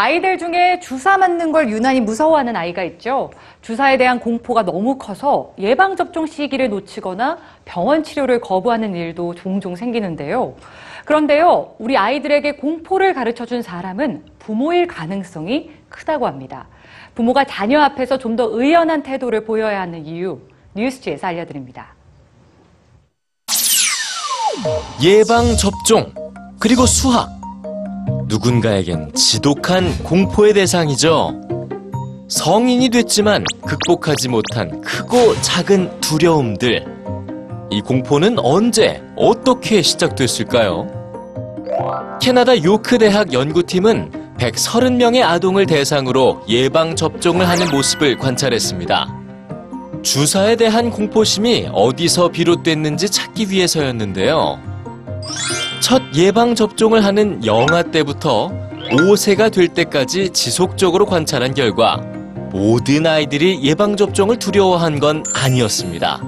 아이들 중에 주사 맞는 걸 유난히 무서워하는 아이가 있죠. 주사에 대한 공포가 너무 커서 예방접종 시기를 놓치거나 병원 치료를 거부하는 일도 종종 생기는데요. 그런데요, 우리 아이들에게 공포를 가르쳐 준 사람은 부모일 가능성이 크다고 합니다. 부모가 자녀 앞에서 좀 더 의연한 태도를 보여야 하는 이유, 뉴스지에서 알려드립니다. 예방 접종 그리고 수학 누군가에겐 지독한 공포의 대상이죠. 성인이 됐지만 극복하지 못한 크고 작은 두려움들. 이 공포는 언제 어떻게 시작됐을까요? 캐나다 요크 대학 연구팀은 130명의 아동을 대상으로 예방 접종을 하는 모습을 관찰했습니다. 주사에 대한 공포심이 어디서 비롯됐는지 찾기 위해서였는데요. 첫 예방 접종을 하는 영아 때부터 5세가 될 때까지 지속적으로 관찰한 결과 모든 아이들이 예방 접종을 두려워한 건 아니었습니다.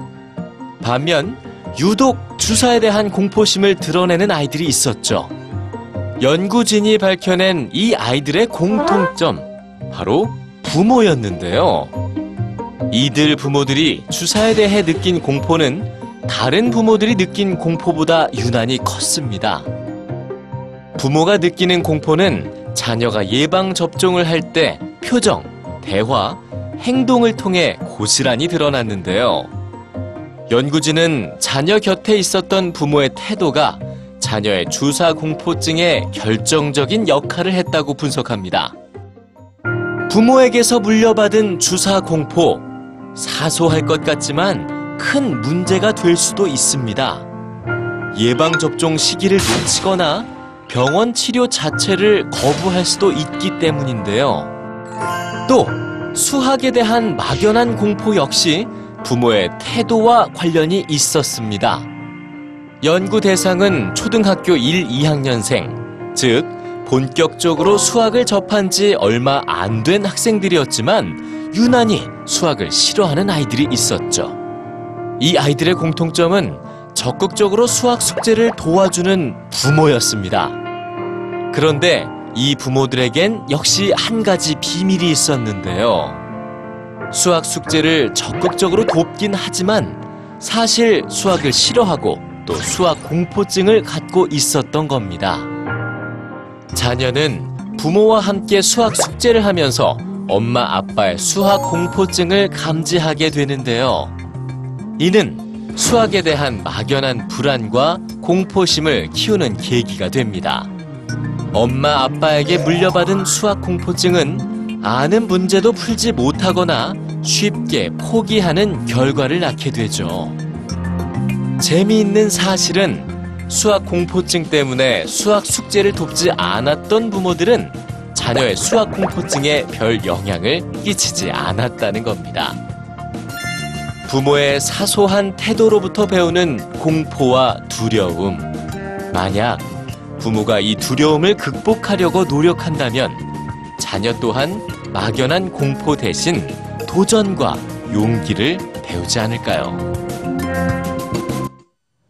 반면 유독 주사에 대한 공포심을 드러내는 아이들이 있었죠. 연구진이 밝혀낸 이 아이들의 공통점 바로 부모였는데요. 이들 부모들이 주사에 대해 느낀 공포는 다른 부모들이 느낀 공포보다 유난히 컸습니다. 부모가 느끼는 공포는 자녀가 예방 접종을 할 때 표정, 대화, 행동을 통해 고스란히 드러났는데요. 연구진은 자녀 곁에 있었던 부모의 태도가 자녀의 주사 공포증에 결정적인 역할을 했다고 분석합니다. 부모에게서 물려받은 주사 공포, 사소할 것 같지만 큰 문제가 될 수도 있습니다. 예방접종 시기를 놓치거나 병원 치료 자체를 거부할 수도 있기 때문인데요. 또 수학에 대한 막연한 공포 역시 부모의 태도와 관련이 있었습니다. 연구 대상은 초등학교 1, 2학년생, 즉 본격적으로 수학을 접한 지 얼마 안 된 학생들이었지만 유난히 수학을 싫어하는 아이들이 있었죠. 이 아이들의 공통점은 적극적으로 수학 숙제를 도와주는 부모였습니다. 그런데 이 부모들에겐 역시 한 가지 비밀이 있었는데요. 수학 숙제를 적극적으로 돕긴 하지만 사실 수학을 싫어하고 또 수학 공포증을 갖고 있었던 겁니다. 자녀는 부모와 함께 수학 숙제를 하면서 엄마 아빠의 수학 공포증을 감지하게 되는데요. 이는 수학에 대한 막연한 불안과 공포심을 키우는 계기가 됩니다. 엄마 아빠에게 물려받은 수학 공포증은 아는 문제도 풀지 못하거나 쉽게 포기하는 결과를 낳게 되죠. 재미있는 사실은 수학 공포증 때문에 수학 숙제를 돕지 않았던 부모들은 자녀의 수학 공포증에 별 영향을 끼치지 않았다는 겁니다. 부모의 사소한 태도로부터 배우는 공포와 두려움. 만약 부모가 이 두려움을 극복하려고 노력한다면 자녀 또한 막연한 공포 대신 도전과 용기를 배우지 않을까요?